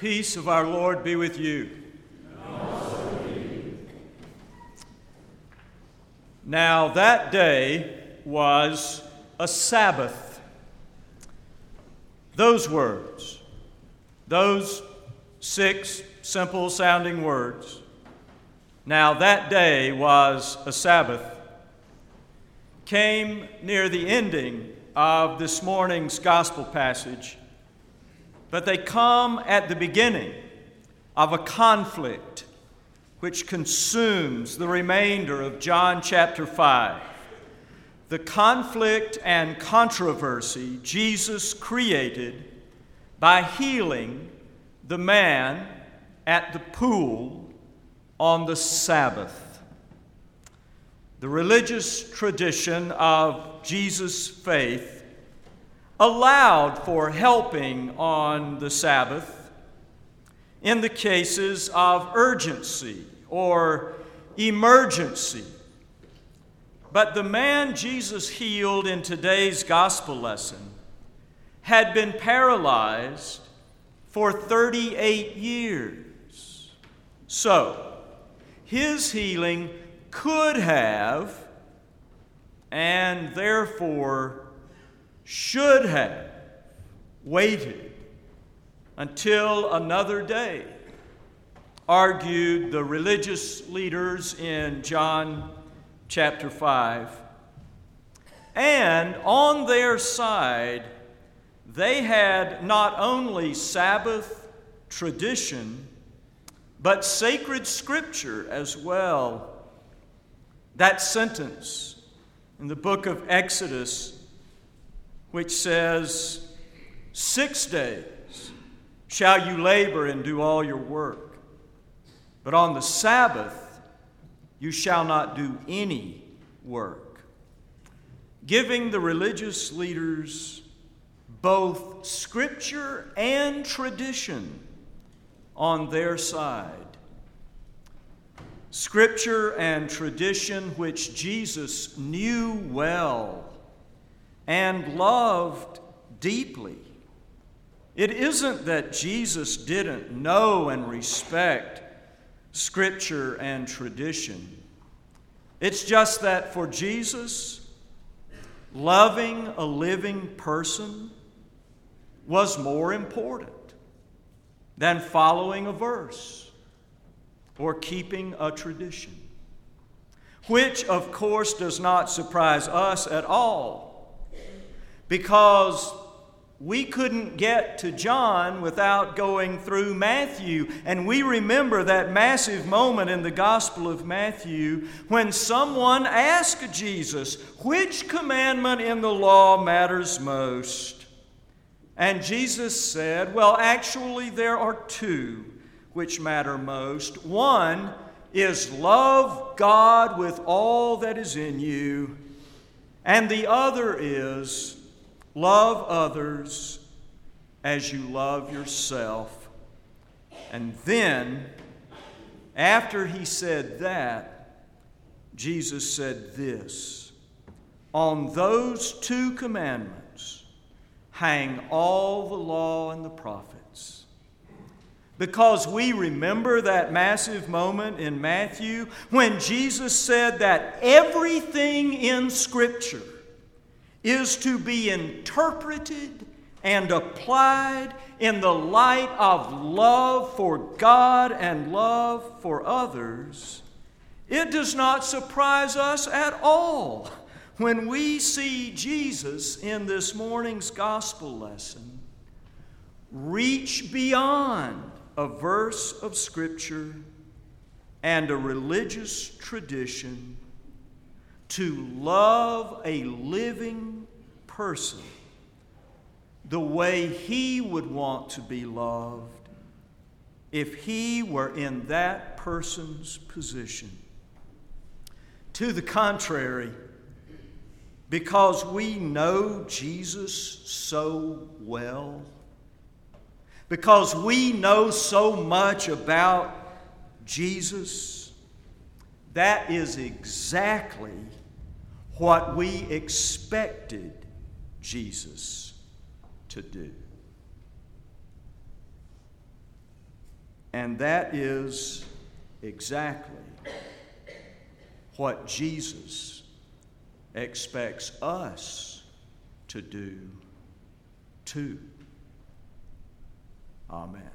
peace of our Lord be with you. Now, that day was a Sabbath. Those words, those six simple sounding words, now that day was a Sabbath, came near the ending of this morning's gospel passage but they come at the beginning of a conflict which consumes the remainder of John chapter 5. The conflict and controversy Jesus created by healing the man at the pool on the Sabbath. The religious tradition of Jesus' faith allowed for helping on the Sabbath in the cases of urgency or emergency. But the man Jesus healed in today's gospel lesson had been paralyzed for 38 years. So, his healing could have and therefore should have waited until another day, argued the religious leaders in John chapter 5. And on their side, they had not only Sabbath tradition, but sacred scripture as well. That sentence in the book of Exodus which says, Six days shall you labor and do all your work, but on the Sabbath you shall not do any work. Giving the religious leaders both scripture and tradition on their side. Scripture and tradition which Jesus knew well and loved deeply. It isn't that Jesus didn't know and respect Scripture and tradition. It's just that for Jesus, loving a living person was more important than following a verse or keeping a tradition, which, of course, does not surprise us at all because we couldn't get to John without going through Matthew. And we remember that massive moment in the Gospel of Matthew when someone asked Jesus, Which commandment in the law matters most? And Jesus said, Well, actually, there are two which matter most. One is love God with all that is in you, and the other is Love others as you love yourself. And then, after he said that, Jesus said this On those two commandments hang all the law and the prophets. Because we remember that massive moment in Matthew when Jesus said that everything in Scripture is to be interpreted and applied in the light of love for God and love for others, it does not surprise us at all when we see Jesus in this morning's gospel lesson reach beyond a verse of Scripture and a religious tradition to love a living person the way he would want to be loved if he were in that person's position. To the contrary, because we know Jesus so well, because we know so much about Jesus, that is exactly what we expected Jesus to do. And that is exactly what Jesus expects us to do too. Amen.